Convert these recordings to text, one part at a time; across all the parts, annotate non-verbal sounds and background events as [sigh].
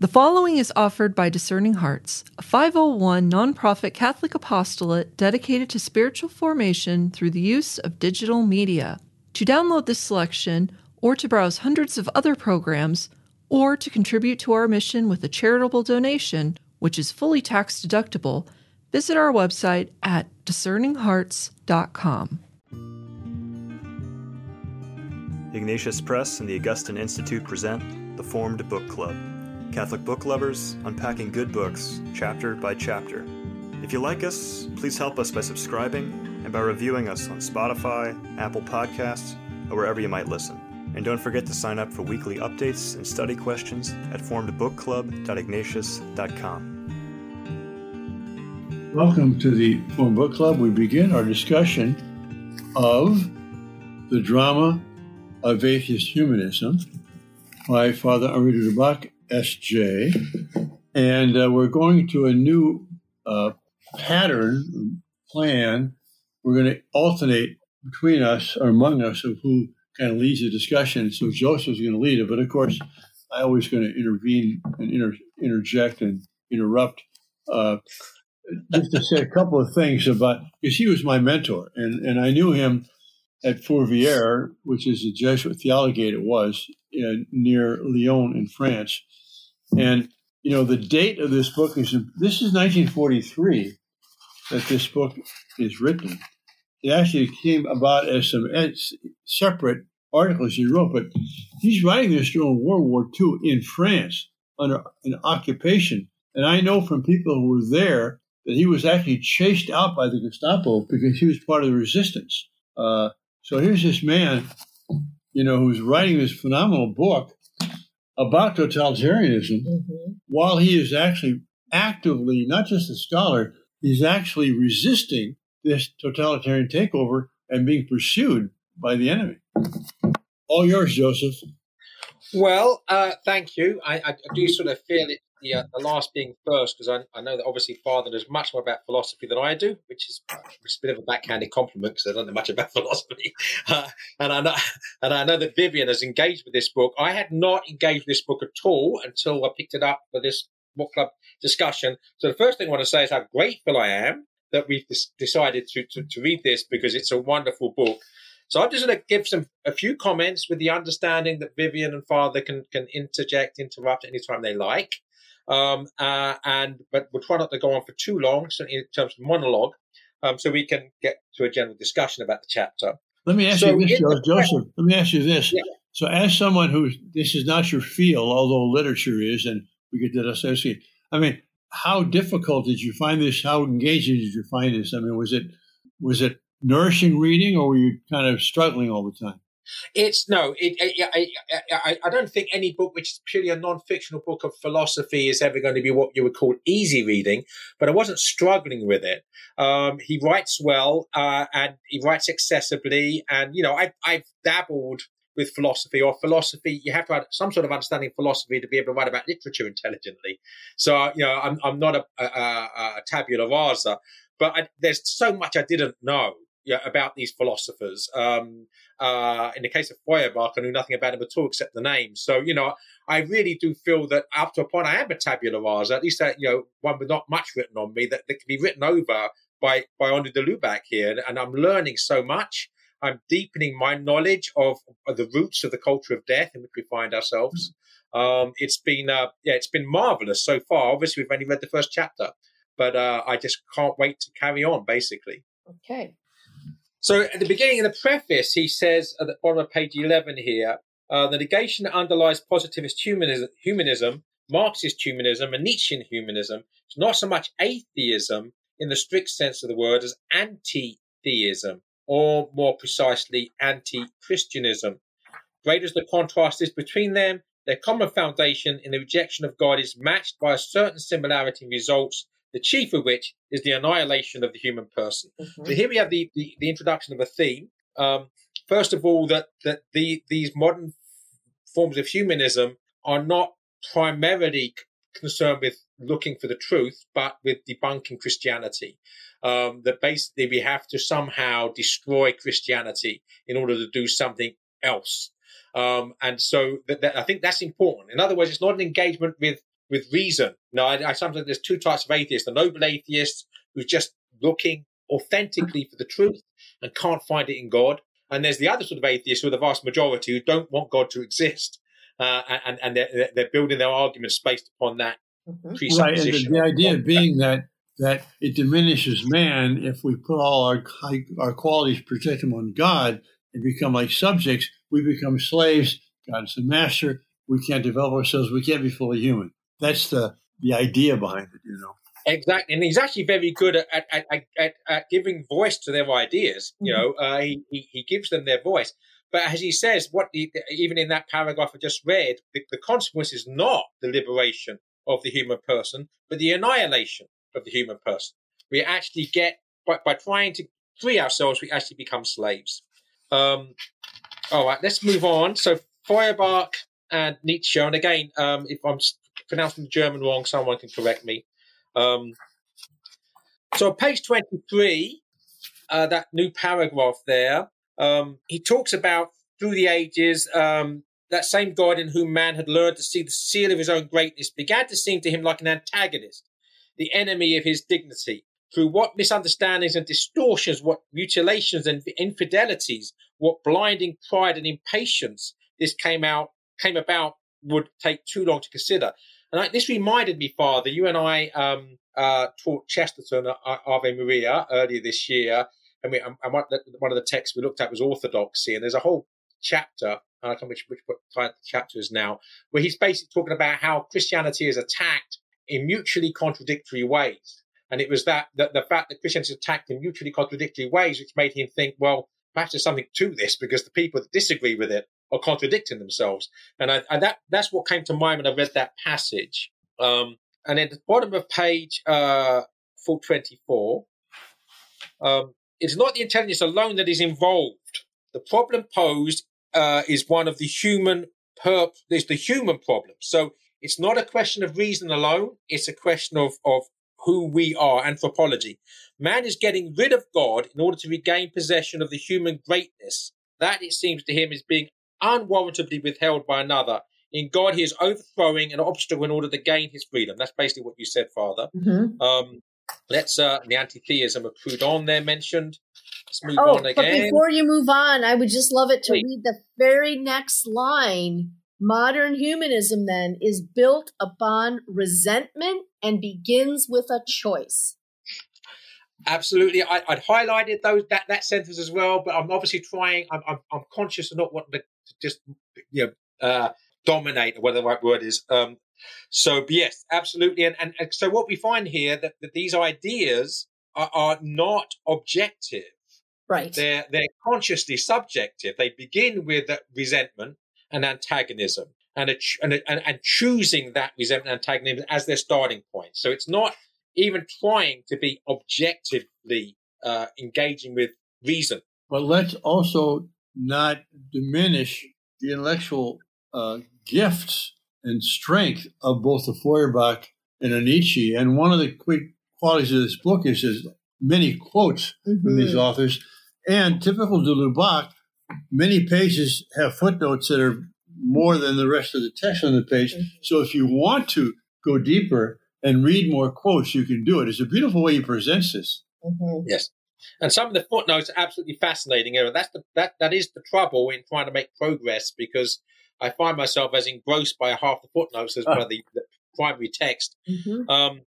The following is offered by Discerning Hearts, a 501 nonprofit Catholic apostolate dedicated to spiritual formation through the use of digital media. To download this selection, or to browse hundreds of other programs, or to contribute to our mission with a charitable donation, which is fully tax deductible, visit our website at discerninghearts.com. Ignatius Press and the Augustine Institute present the Formed Book Club. Catholic book lovers unpacking good books, chapter by chapter. If you like us, please help us by subscribing and by reviewing us on Spotify, Apple Podcasts, or wherever you might listen. And don't forget to sign up for weekly updates and study questions at formedbookclub.ignatius.com. Welcome to the Formed Book Club. We begin our discussion of the drama of atheist humanism by Father Henri de SJ. And uh, we're going to a new uh, pattern, plan. We're going to alternate between us or among us of who kind of leads the discussion. So Joseph's going to lead it. But of course, I always going to intervene and inter- interject and interrupt. Uh, just to say a couple of things about, because he was my mentor, and, and I knew him at Fourvière, which is a Jesuit theologate it was, uh, near Lyon in France. And, you know, the date of this book is, this is 1943 that this book is written. It actually came about as some separate articles he wrote, but he's writing this during World War II in France under an occupation. And I know from people who were there that he was actually chased out by the Gestapo because he was part of the resistance. Uh, so here's this man, you know, who's writing this phenomenal book about totalitarianism mm-hmm. while he is actually actively, not just a scholar, he's actually resisting this totalitarian takeover and being pursued by the enemy. All yours, Joseph. Well, uh, thank you. I, I, do sort of feel it the, uh, the last being first because I, I, know that obviously Father knows much more about philosophy than I do, which is, is a bit of a backhanded compliment because I don't know much about [laughs] philosophy. Uh, and I know and I know that Vivian has engaged with this book. I had not engaged with this book at all until I picked it up for this book club discussion. So the first thing I want to say is how grateful I am that we've decided to, to, to read this because it's a wonderful book. So I'm just going to give some a few comments with the understanding that Vivian and Father can can interject, interrupt anytime they like. Um, uh, and but we'll try not to go on for too long, certainly in terms of monologue, um, so we can get to a general discussion about the chapter. Let me ask so you this, Joseph. Let me ask you this. Yeah. So, as someone who this is not your field, although literature is, and we get that associate. I mean, how difficult did you find this? How engaging did you find this? I mean, was it was it nourishing reading, or were you kind of struggling all the time? It's no, it, I, I, I, don't think any book which is purely a non-fictional book of philosophy is ever going to be what you would call easy reading. But I wasn't struggling with it. Um, he writes well, uh, and he writes accessibly, and you know, I, I've dabbled with philosophy or philosophy. You have to have some sort of understanding of philosophy to be able to write about literature intelligently. So, you know, I'm, I'm not a, a, a tabula rasa, but I, there's so much I didn't know yeah, about these philosophers. Um, uh, in the case of Feuerbach, I knew nothing about him at all except the name. So, you know, I really do feel that up to a point, I am a tabula rasa, at least, that, you know, one with not much written on me that, that can be written over by, by Henri de Lubac here. And I'm learning so much. I'm deepening my knowledge of, of, the roots of the culture of death in which we find ourselves. Um, it's been, uh, yeah, it's been marvelous so far. Obviously, we've only read the first chapter, but uh, I just can't wait to carry on, basically. Okay. So at the beginning of the preface, he says at the bottom of page 11 here, uh, the negation that underlies positivist humanism, humanism, Marxist humanism, and Nietzschean humanism is not so much atheism in the strict sense of the word as anti-theism, or more precisely, anti-Christianism. Great as the contrast is between them, their common foundation in the rejection of God is matched by a certain similarity in results the chief of which is the annihilation of the human person. Mm-hmm. So here we have the, the, the introduction of a theme. Um, first of all, that, that the, these modern forms of humanism are not primarily concerned with looking for the truth, but with debunking Christianity. Um, that basically we have to somehow destroy Christianity in order to do something else. Um, and so that, that, I think that's important. In other words, it's not an engagement with with reason. Now, I, I sometimes there's two types of atheists: the noble atheist who's just looking authentically for the truth and can't find it in God, and there's the other sort of atheists, who are the vast majority, who don't want God to exist, uh, and and they're, they're building their arguments based upon that mm-hmm. presupposition. Right, and the, the idea being that that it diminishes man if we put all our our qualities, project them on God, and become like subjects. We become slaves. God is the master. We can't develop ourselves. We can't be fully human. That's the the idea behind it, you know. Exactly, and he's actually very good at at, at, at, at giving voice to their ideas. You mm-hmm. know, uh, he, he, he gives them their voice. But as he says, what the, even in that paragraph I just read, the, the consequence is not the liberation of the human person, but the annihilation of the human person. We actually get by, by trying to free ourselves, we actually become slaves. Um, all right, let's move on. So Feuerbach and Nietzsche, and again, um, if I'm pronouncing the German wrong, someone can correct me. Um, so page 23, uh, that new paragraph there, um, he talks about through the ages, um, that same God in whom man had learned to see the seal of his own greatness began to seem to him like an antagonist, the enemy of his dignity. Through what misunderstandings and distortions, what mutilations and infidelities, what blinding pride and impatience this came out came about would take too long to consider. And this reminded me, Father, you and I um, uh, taught Chesterton uh, Ave Maria earlier this year, and, we, and one of the texts we looked at was orthodoxy, and there's a whole chapter, I can't know which, which the chapter is now, where he's basically talking about how Christianity is attacked in mutually contradictory ways. And it was that, that the fact that Christianity is attacked in mutually contradictory ways, which made him think, well, perhaps there's something to this because the people that disagree with it are contradicting themselves. And, I, and that that's what came to mind when I read that passage. Um, and at the bottom of page uh, 424, um, it's not the intelligence alone that is involved. The problem posed uh, is one of the human perp. There's the human problem. So it's not a question of reason alone. It's a question of of who we are, anthropology. Man is getting rid of God in order to regain possession of the human greatness. That, it seems to him, is being unwarrantably withheld by another. In God, he is overthrowing an obstacle in order to gain his freedom. That's basically what you said, Father. Mm-hmm. Um, let's uh, the anti-theism of Proudhon there mentioned. Let's move oh, on again. But before you move on, I would just love it to read the very next line. Modern humanism then is built upon resentment and begins with a choice. Absolutely, I, would highlighted those that, that sentence as well, but I'm obviously trying. I'm, I'm, I'm conscious of not wanting to just you know uh, dominate, or whatever the right word is. Um, so yes, absolutely, and, and, and so what we find here that, that these ideas are, are not objective. Right. They're they're consciously subjective. They begin with resentment and antagonism, and a, and, a, and, and choosing that resentment and antagonism as their starting point. So it's not even trying to be objectively uh, engaging with reason. But let's also not diminish the intellectual uh, gifts and strength of both the Feuerbach and a Nietzsche. And one of the quick qualities of this book is there's many quotes mm-hmm. from these authors. And typical de Lubac, many pages have footnotes that are more than the rest of the text on the page. Mm-hmm. So if you want to go deeper and read more quotes, you can do it. It's a beautiful way he presents this. Mm-hmm. Yes. And some of the footnotes are absolutely fascinating. That's the, that, that is the trouble in trying to make progress because I find myself as engrossed by half the footnotes as one of the, the primary text. Mm-hmm. Um,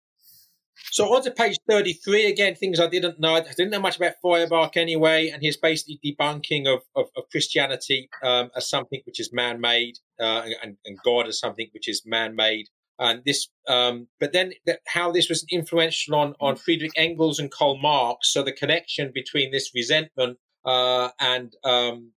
so on to page 33, again, things I didn't know. I didn't know much about Feuerbach anyway, and he's basically debunking of, of, of Christianity um, as something which is man-made uh, and, and, God as something which is man-made. And this, um, but then how this was influential on, on Friedrich Engels and Karl Marx. So the connection between this resentment uh, and um,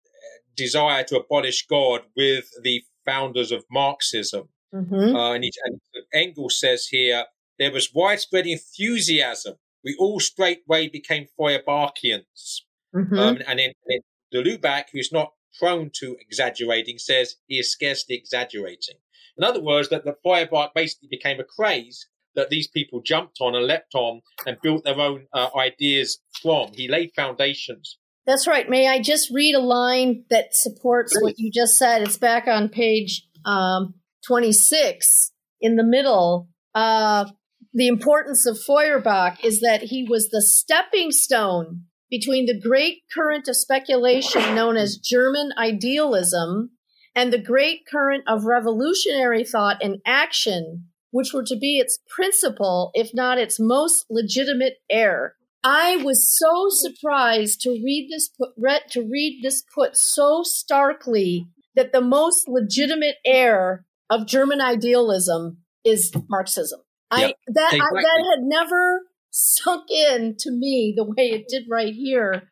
desire to abolish God with the founders of Marxism. Mm-hmm. Uh, and, he, and, Engels says here there was widespread enthusiasm. We all straightway became Feuerbachians. Mm-hmm. Um, and then, then de Lubac, who's not prone to exaggerating, says he is scarcely exaggerating. In other words, that the Feuerbach basically became a craze that these people jumped on and leapt on and built their own uh, ideas from. He laid foundations that's right. May I just read a line that supports what you just said? It's back on page um, 26. in the middle, uh, the importance of Feuerbach is that he was the stepping stone between the great current of speculation known as German idealism and the great current of revolutionary thought and action, which were to be its principal, if not its most legitimate heir. I was so surprised to read this put, read, to read this put so starkly that the most legitimate heir of German idealism is Marxism. Yep, I that exactly. I, that had never sunk in to me the way it did right here.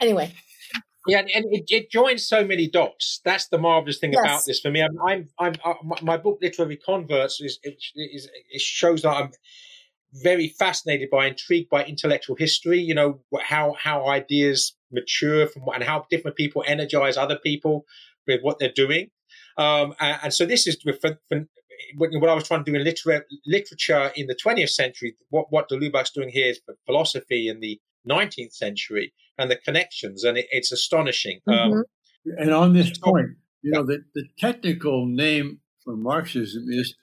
Anyway. Yeah, and it, it joins so many dots. That's the marvelous thing yes. about this for me. I'm, I'm, I'm uh, my, book, Literary Converts, is, is, it shows that I'm very fascinated by, intrigued by intellectual history. You know how how ideas mature from and how different people energize other people with what they're doing. Um, and, and, so this is for, for, what I was trying to do in liter- literature in the 20th century. What what de Lubac's doing here is philosophy and the 19th century and the connections, and it, it's astonishing. Um, mm-hmm. Um, and on this point, you know, the, the technical name for Marxism is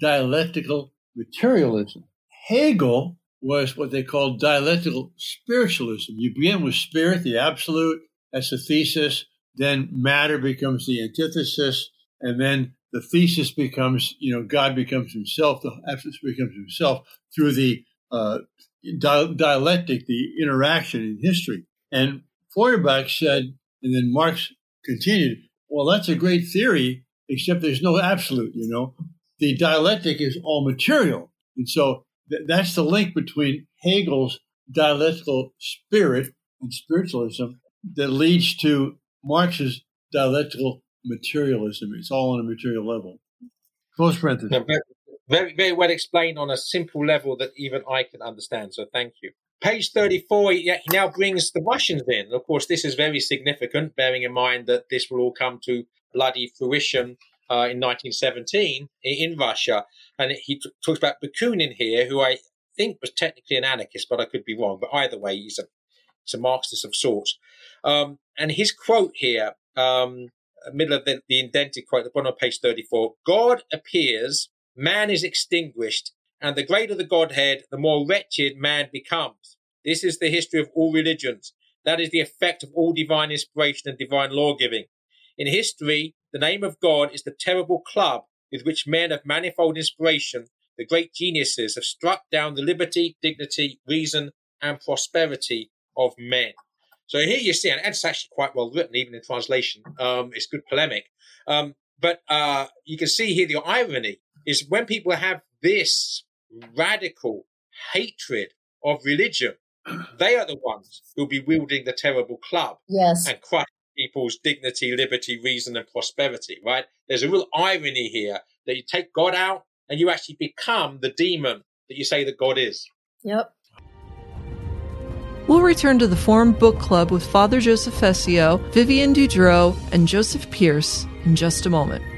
dialectical materialism. Hegel was what they called dialectical spiritualism. You begin with spirit, the absolute, that's the thesis. Then matter becomes the antithesis. And then the thesis becomes, you know, God becomes himself, the absolute becomes himself through the uh, di- dialectic, the interaction in history. And Feuerbach said, and then Marx continued, well, that's a great theory, except there's no absolute, you know. The dialectic is all material. And so th- that's the link between Hegel's dialectical spirit and spiritualism that leads to Marx's dialectical materialism. It's all on a material level. Close parenthesis. Very, very well explained on a simple level that even I can understand. So thank you. Page 34, he now brings the Russians in. Of course, this is very significant, bearing in mind that this will all come to bloody fruition uh, in 1917 in Russia. And he t- talks about Bakunin here, who I think was technically an anarchist, but I could be wrong. But either way, he's a, he's a Marxist of sorts. Um, and his quote here, um, middle of the, the indented quote, the bottom of page 34 God appears man is extinguished, and the greater the Godhead, the more wretched man becomes. This is the history of all religions. That is the effect of all divine inspiration and divine lawgiving. In history, the name of God is the terrible club with which men of manifold inspiration, the great geniuses, have struck down the liberty, dignity, reason, and prosperity of men. So here you see, and it's actually quite well written, even in translation. Um, it's good polemic. Um, but uh, you can see here the irony is when people have this radical hatred of religion, [clears throat] they are the ones who'll be wielding the terrible club yes. and crush people's dignity, liberty, reason, and prosperity, right? There's a real irony here that you take God out and you actually become the demon that you say that God is. Yep. We'll return to the Formed Book Club with Father Joseph Fessio, Vivian Dudro, and Joseph Pearce in just a moment.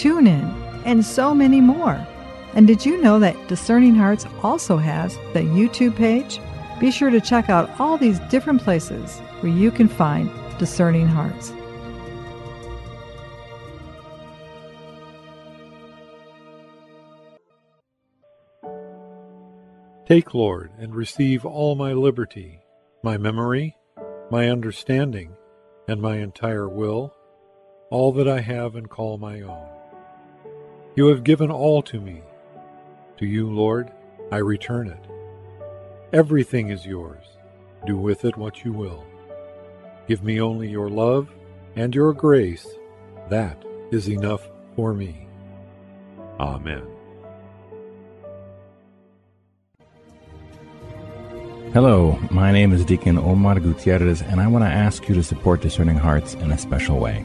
TuneIn, and so many more. And did you know that Discerning Hearts also has the YouTube page? Be sure to check out all these different places where you can find Discerning Hearts. Take, Lord, and receive all my liberty, my memory, my understanding, and my entire will, all that I have and call my own. You have given all to me. To you, Lord, I return it. Everything is yours. Do with it what you will. Give me only your love and your grace. That is enough for me. Amen. Hello, my name is Deacon Omar Gutierrez, and I want to ask you to support Discerning Hearts in a special way.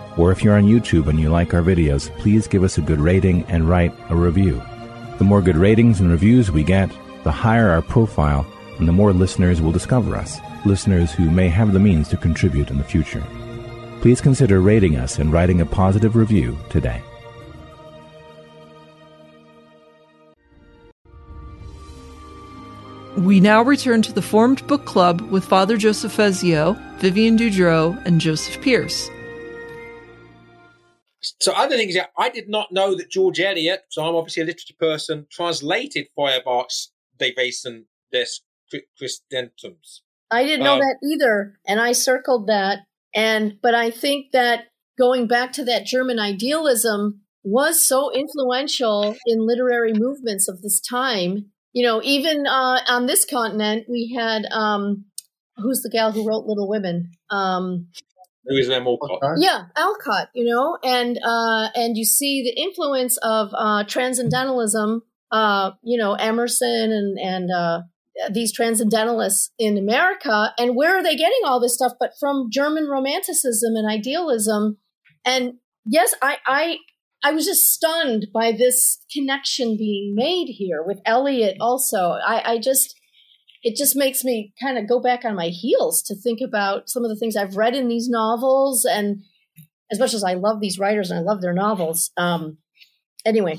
or if you're on YouTube and you like our videos, please give us a good rating and write a review. The more good ratings and reviews we get, the higher our profile and the more listeners will discover us, listeners who may have the means to contribute in the future. Please consider rating us and writing a positive review today. We now return to the formed book club with Father Joseph Fessio, Vivian Dudro, and Joseph Pearce. So other things, yeah, I did not know that George Eliot, so I'm obviously a literature person, translated Feuerbach's Das Wesen des Christentums. I didn't know Um, that either, and I circled that. And but I think that going back to that German idealism was so influential in literary movements of this time. You know, even uh, on this continent, we had um, who's the gal who wrote Little Women? Um, Who is Lem Alcott? yeah, Alcott, you know, and uh, and you see the influence of uh, transcendentalism. Uh, you know, Emerson and and uh, these transcendentalists in America, and where are they getting all this stuff? But from German Romanticism and idealism. And yes, I I I was just stunned by this connection being made here with Eliot. Also, I, I just it just makes me kind of go back on my heels to think about some of the things I've read in these novels. And as much as I love these writers and I love their novels, um, anyway,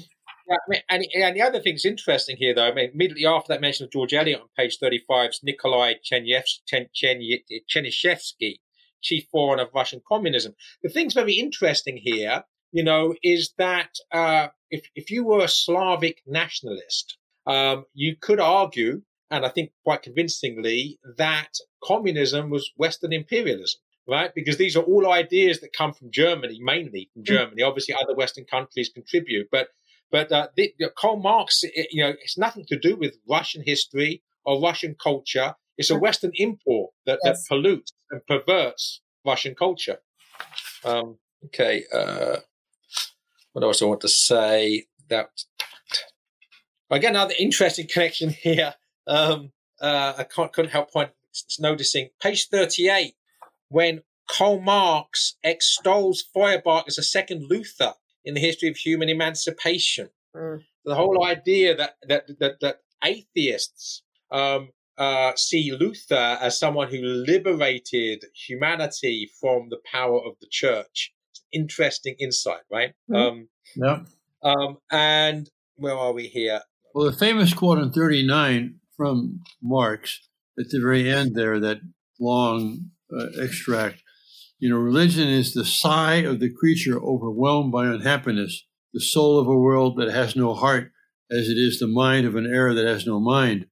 Yeah, I mean, and, and the other thing's interesting here, though. I mean, immediately after that mention of George Eliot on page 35 is Nikolai Chernyshevsky, chief foreigner of Russian communism. The thing's very interesting here, you know, is that uh, if, if you were a Slavic nationalist, um, you could argue, and I think quite convincingly, that communism was Western imperialism. Right, because these are all ideas that come from Germany, mainly from Germany. Obviously, other Western countries contribute, but but uh, the, the Karl Marx, it- you know, it's nothing to do with Russian history or Russian culture. It's a Western import that, Yes. that pollutes and perverts Russian culture. Um, okay. Uh, what else I want to say? That again, another interesting connection [laughs] here. Um, uh, I can't, couldn't help point noticing page thirty-eight when Karl Marx extols Feuerbach as a second Luther in the history of human emancipation. Mm. The whole idea that that that, that atheists um, uh, see Luther as someone who liberated humanity from the power of the church. Interesting insight, right? Mhm. Um, Yeah. um, and where are we here? Well, the famous quote on 39 from Marx at the very end there, that long uh, extract, you know, religion is the sigh of the creature overwhelmed by unhappiness, the soul of a world that has no heart, as it is the mind of an era that has no mind.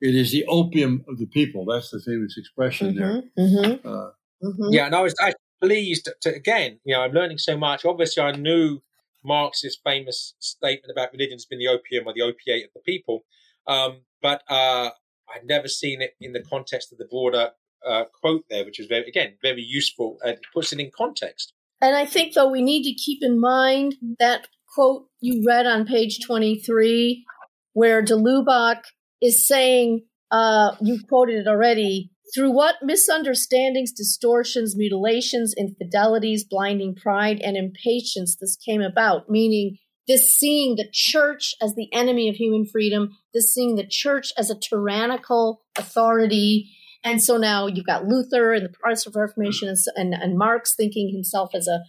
It is the opium of the people. That's the famous expression there. Mhm, Uh, mhm. Yeah, and I was actually pleased to again, you know, I'm learning so much. Obviously, I knew Marx's famous statement about religion has been the opium or the opiate of the people, um, but uh, I'd never seen it in the context of the broader uh, quote there, which is very, again, very useful and puts it in context. And I think, though, we need to keep in mind that quote you read on page 23, where de Lubac is saying, uh, you quoted it already, through what misunderstandings, distortions, mutilations, infidelities, blinding pride, and impatience this came about, meaning this seeing the church as the enemy of human freedom, this seeing the church as a tyrannical authority. And so now you've got Luther and the Protestant Reformation and, and, and Marx thinking himself as a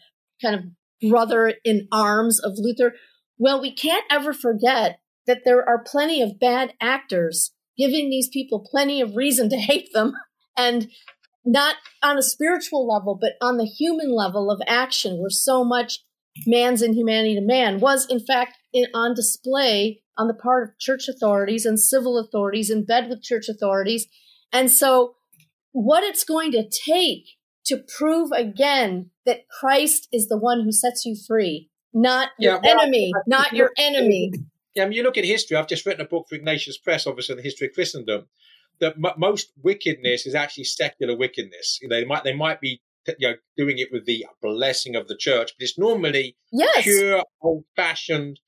kind of brother in arms of Luther. Well, we can't ever forget that there are plenty of bad actors giving these people plenty of reason to hate them [laughs] and not on a spiritual level, but on the human level of action where so much man's inhumanity to man was in fact in, on display on the part of church authorities and civil authorities in bed with church authorities. And so what it's going to take to prove again that Christ is the one who sets you free, not your Yeah, well, enemy, I- I not your enemy. Yeah, I mean, you look at history. I've just written a book for Ignatius Press, obviously, the history of Christendom. That m- most wickedness is actually secular wickedness. You know, they might they might be you know doing it with the blessing of the church, but it's normally Yes. pure old-fashioned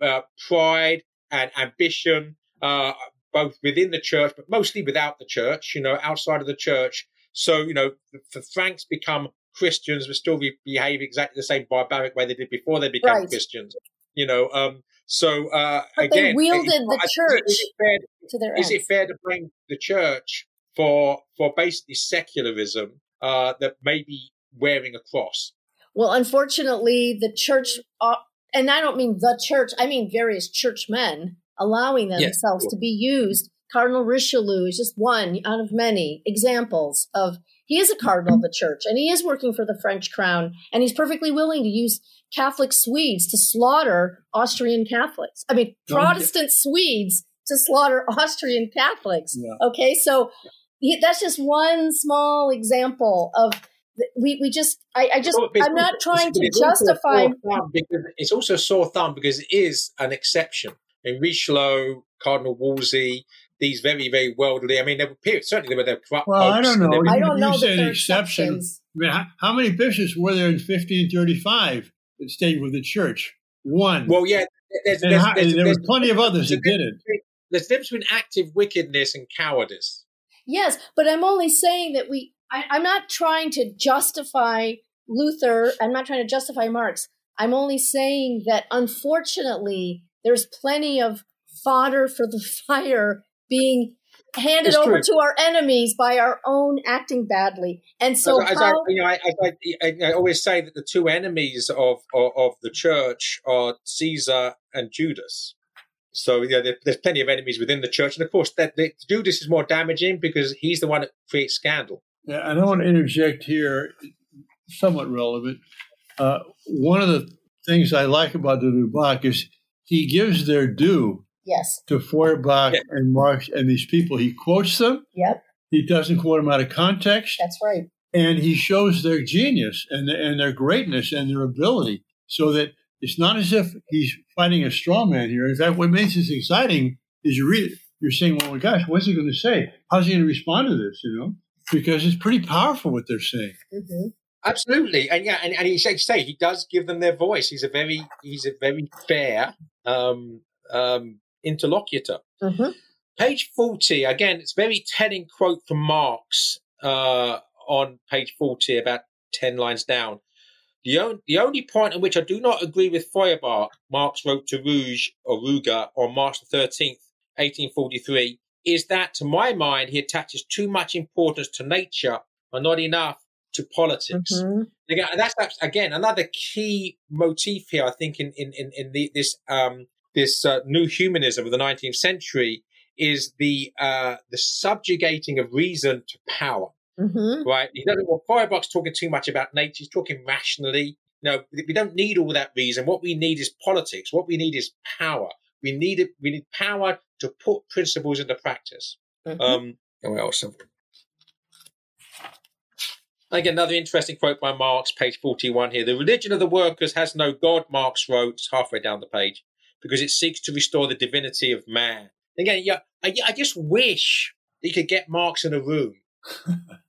uh, pride and ambition, uh, both within the church, but mostly without the church. You know, outside of the church. So you know, the, the Franks become Christians, but still behave exactly the same barbaric way they did before they became Right. Christians. You know, um, so uh, But they again, wielded it's the it- church Is it, fair, to their is it fair to blame the church for for basically secularism uh, that may be wearing a cross? Well, unfortunately, the church, uh, and I don't mean the church, I mean various churchmen allowing themselves to be used. Cardinal Richelieu is just one out of many examples of he is a cardinal of the church and he is working for the French crown and he's perfectly willing to use Catholic Swedes to slaughter Austrian Catholics. I mean, Protestant Swedes to slaughter [laughs] Austrian Catholics. Yeah. Okay, so that's just one small example of we we just I, I just Well, I'm not trying to it's also a justify because it's also a sore thumb because it is an exception. In Richelieu, Cardinal Wolsey, these very, very worldly. I mean, there were periods, certainly there were the corrupt Well, I don't know. I don't you know that said they're exception. exceptions. I mean, how, how many bishops were there in 1535 that stayed with the church? One. Well, yeah, there's, there's, how- there's, and there there's, were plenty of others that did it. there's a difference between active wickedness and cowardice. Yes, but I'm only saying that we I, I'm not trying to justify Luther, I'm not trying to justify Marx. I'm only saying that unfortunately there's plenty of fodder for the [laughs] fire being handed It's over true. to our enemies by our own acting badly. And so as, as I, you know, I, I, I, I always say that the two enemies of, of, of the church are Caesar and Judas. So yeah, there, there's plenty of enemies within the church, and of course, that, that Judas is more damaging because he's the one that creates scandal. Yeah, and I want to interject here, somewhat relevant. Uh, one of the things I like about de Lubac is he gives their due yes. to Feuerbach Yeah. and Marx and these people. He quotes them. Yep, He doesn't quote them out of context. that's right. and he shows their genius and and their greatness and their ability, so that it's not as if he's fighting a straw man here. In fact, what makes this exciting is you read it, you're saying, "Well, my gosh, what's he going to say? How's he going to respond to this?" You know, because it's pretty powerful what they're saying. hmm Absolutely, and yeah, and, and he say, say he does give them their voice. He's a very he's a very fair um, um, interlocutor. hmm Page 40, again, it's a very telling quote from Marx uh, on page 40, about 10 lines down. The, on, the only point in which I do not agree with Feuerbach, Marx wrote to Rouge or Ruger on March the 13th, 1843, is that, to my mind, he attaches too much importance to nature and not enough to politics. hmm Again, and that's again another key motif here. I think in in in, in the, this um, this uh, new humanism of the 19th century is the uh, the subjugating of reason to power. Hmm Right? He doesn't. want Feuerbach's talking too much about nature. He's talking rationally. No, we don't need all that reason. What we need is politics. What we need is power. We need it. We need power to put principles into practice. Mhm. Um, what else? Again, another interesting quote by Marx, page 41 here. The religion of the workers has no God, Marx wrote, halfway down the page, because it seeks to restore the divinity of man. Again, yeah, I, I just wish you could get Marx in a room [laughs]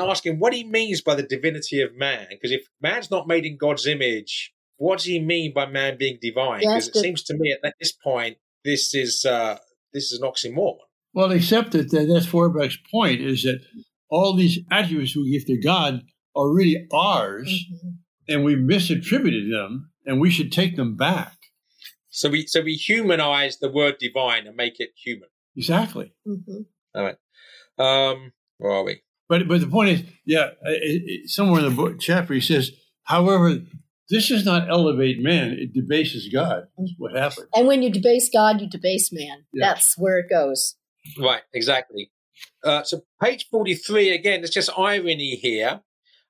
and ask him what he means by the divinity of man. Because if man's not made in God's image, what does he mean by man being divine? Yes, Because it seems to me at this point, this is uh, this is an oxymoron. Well, except that that- that's Feuerbach's point is that all these attributes we give to God are really ours, Mhm. and we misattributed them, and we should take them back. So we so we humanize the word divine and make it human. Exactly. Mhm. All right. Um, where are we? But but the point is, yeah, it, it, somewhere in the book chapter he says, however, this does not elevate man; it debases God. That's what happens. And when you debase God, you debase man. Yeah. That's where it goes. Right, exactly. Uh, so page forty-three again. It's just irony here.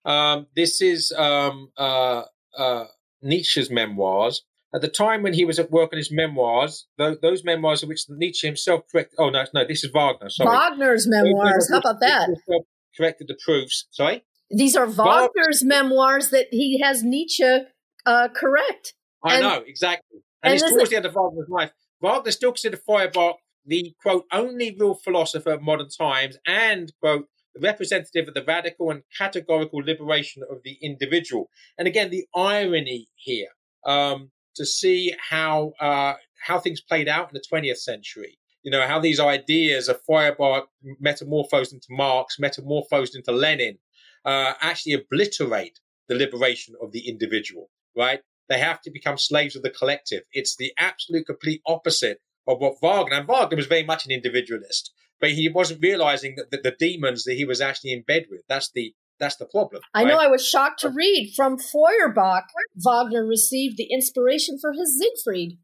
Um, this is um, uh, uh, Nietzsche's memoirs. At the time when he was at work on his memoirs, tho- those memoirs of which Nietzsche himself corrected. Oh no, no, this is Wagner. Sorry, Wagner's memoirs. How about that? Corrected the proofs. Sorry. These are Wagner's memoirs that he has Nietzsche uh, correct. I and, know, exactly. And, and it's towards the end of Wagner's life. Wagner still considered Feuerbach the, quote, only real philosopher of modern times and, quote, the representative of the radical and categorical liberation of the individual. And again, the irony here um, to see how uh, how things played out in the 20th century. You know how these ideas of Feuerbach metamorphosed into Marx, metamorphosed into Lenin, uh, actually obliterate the liberation of the individual. Right? They have to become slaves of the collective. It's the absolute complete opposite of what Wagner. And Wagner was very much an individualist but he wasn't realizing that the, the demons that he was actually in bed with. That's the that's the problem. I know. I was shocked to read from Feuerbach. Wagner received the inspiration for his Siegfried.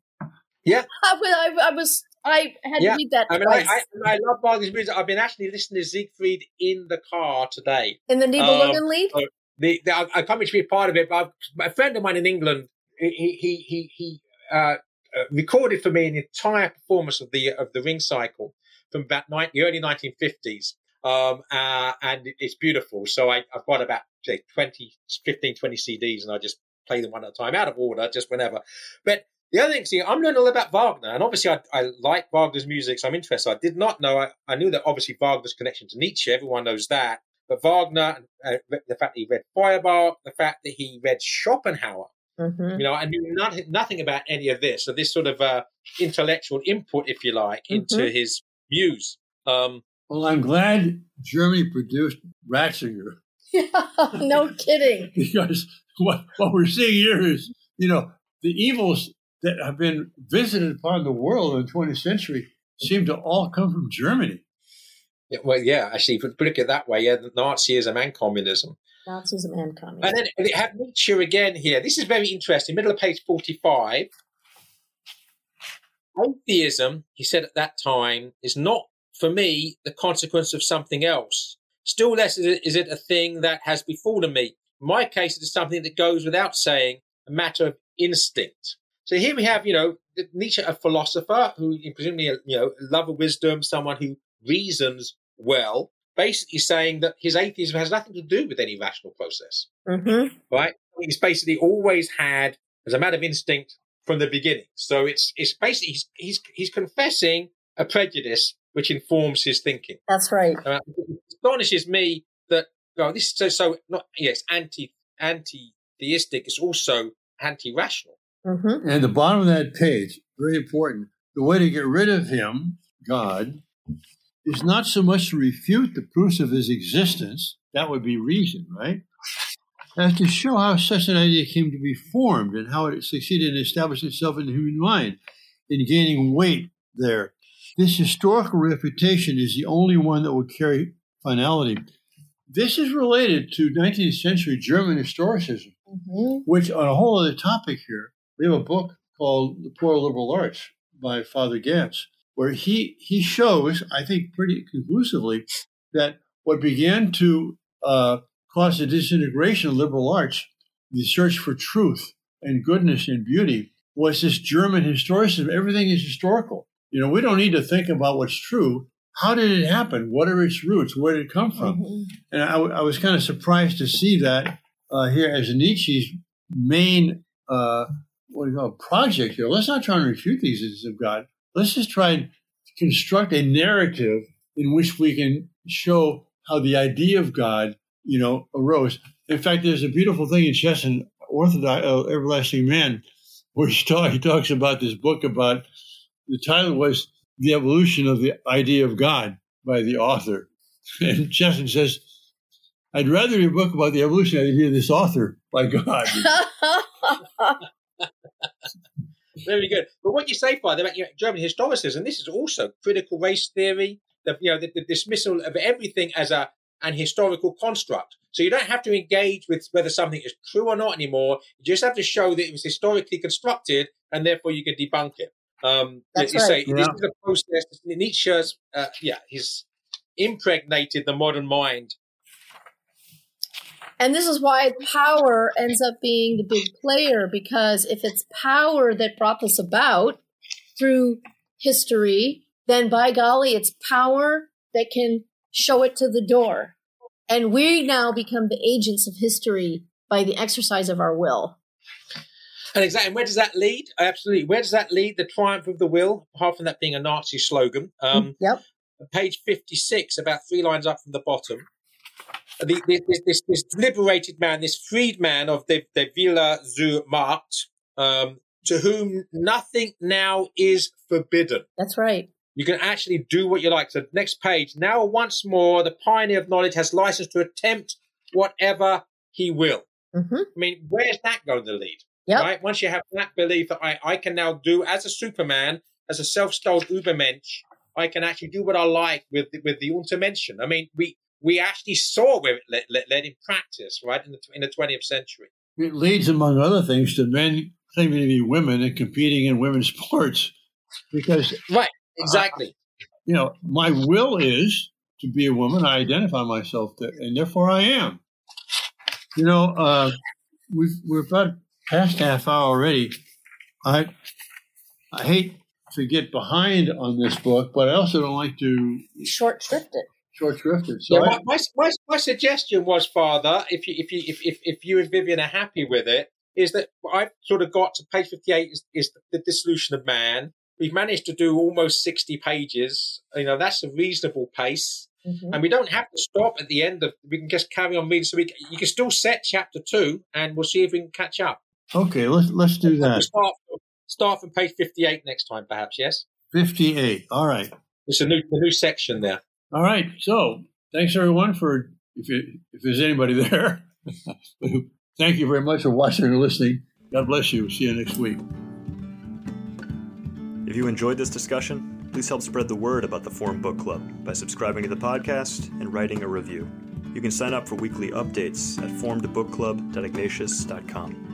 Yeah, [laughs] I, I, I was. I had yeah. to read that. I mean, I, I, I, love Wagner's music. I've been actually listening to Siegfried in the car today. In the Nibelungenlied. Um, the, the, I, can't to be a part of it, but I've, a friend of mine in England, he he he he uh, uh, recorded for me an entire performance of the of the Ring Cycle from about the early 1950s. Um, uh, and it's beautiful. So I, have got about say 20, 15, 20 CDs and I just play them one at a time out of order, just whenever. But the other thing, see, I'm learning all about Wagner, and obviously I, I like Wagner's music, so I'm interested. I did not know, I, I, knew that obviously Wagner's connection to Nietzsche, everyone knows that. But Wagner, uh, the fact that he read Feuerbach, the fact that he read Schopenhauer, Mm-hmm. You know, I knew nothing, nothing about any of this. So this sort of uh, intellectual input, if you like, into mm-hmm. his muse. Um, well, I'm glad Germany produced Ratzinger. [laughs] No kidding. [laughs] because what, what we're seeing here is, you know, the evils that have been visited upon the world in the 20th century seem to all come from Germany. Yeah, well, yeah, actually, if you look at it that way, yeah, Nazism and communism. Nazism and communism. And then they have Nietzsche again here. This is very interesting. Middle of page 45 atheism, he said at that time, is not for me the consequence of something else. Still less is it, is it a thing that has befallen me. In my case, it is something that goes without saying, a matter of instinct. So here we have, you know, Nietzsche, a philosopher who presumably, you know, love of wisdom, someone who reasons well, basically saying that his atheism has nothing to do with any rational process. Mm-hmm. Right? He's basically always had, as a matter of instinct, from the beginning. So it's it's basically he's he's, he's confessing a prejudice which informs his thinking. That's right. Uh, it astonishes me that well, this is so so not yes anti anti theistic. It's also anti rational. Mm-hmm. And the bottom of that page, very important. The way to get rid of him, God, is not so much to refute the proofs of his existence. That would be reason, right? as to show how such an idea came to be formed and how it succeeded in establishing itself in the human mind, in gaining weight there. This historical refutation is the only one that will carry finality. This is related to 19th century German historicism, mm-hmm. which, on a whole other topic here, we have a book called The Poor Liberal Arts by Father Ganz, where he, he shows, I think pretty conclusively, that what began to uh, caused the disintegration of liberal arts, the search for truth and goodness and beauty, was this German historicism. Everything is historical. You know, we don't need to think about what's true. How did it happen? What are its roots? Where did it come from? Mm-hmm. And I, I, was kind of surprised to see that uh, here as Nietzsche's main uh, what do you call project here. Let's not try and refute these existence of God. Let's just try and construct a narrative in which we can show how the idea of God you know, arose. In fact, there's a beautiful thing in Chesterton, Orthodox, uh, Everlasting Man, where he, talk, he talks about this book about the title was The Evolution of the Idea of God by the author. [laughs] And Chesterton says, I'd rather read a book about the evolution of the idea of this author by God. [laughs] Very good. But what you say, Father, about you know, German historicism, this is also critical race theory, the, you know, the, the dismissal of everything as a and historical construct. So you don't have to engage with whether something is true or not anymore. You just have to show that it was historically constructed, and therefore you can debunk it. Um, That's you right. say yeah. this is a process. Nietzsche's, uh, yeah, he's impregnated the modern mind. And this is why power ends up being the big player, because if it's power that brought this about through history, then by golly, it's power that can show it to the door. And we now become the agents of history by the exercise of our will. And exactly, and where does that lead? Absolutely. Where does that lead? The triumph of the will, apart from that being a Nazi slogan. Um, yep. Page 56, about three lines up from the bottom. The, this, this, this, liberated man, this freed man of the, the Wille zur Macht, um, to whom nothing now is forbidden. That's right. You can actually do what you like. So, next page. Now, once more, the pioneer of knowledge has license to attempt whatever he will. Mm-hmm. I mean, where's that going to lead? Yep. Right? Once you have that belief that I, I can now do as a Superman, as a self-styled Ubermensch, I can actually do what I like with with the Untermenschen. I mean, we we actually saw where it led, led, led in practice, right, in the in the 20th century. It leads, among other things, to men claiming to be women and competing in women's [laughs] sports, because right, exactly. Uh, you know, my will is to be a woman. I identify myself, to, and therefore I am. You know, uh, we've, we're about past half hour already. I I hate to get behind on this book, but I also don't like to short shrift it. Short shrifted. So yeah, my, my, my, my, suggestion was, Father, if you if you if, if, if you and Vivian are happy with it, is that I've sort of got to page fifty eight is, is the, the dissolution of man. We've managed to do almost sixty pages. You know that's a reasonable pace. Mm-hmm. And we don't have to stop at the end of. We can just carry on reading. So we you can still set chapter two, and we'll see if we can catch up. Okay, let's let's do that. Start, start from page fifty-eight next time, perhaps. Yes. Fifty-eight. All right. It's a new a new section there. All right. So thanks everyone for if you, if there's anybody [laughs] there. Thank you very much for watching and listening. God bless you. See you next week. If you enjoyed this discussion, please help spread the word about the Formed Book Club by subscribing to the podcast and writing a review. You can sign up for weekly updates at formedbookclub.ignatius.com.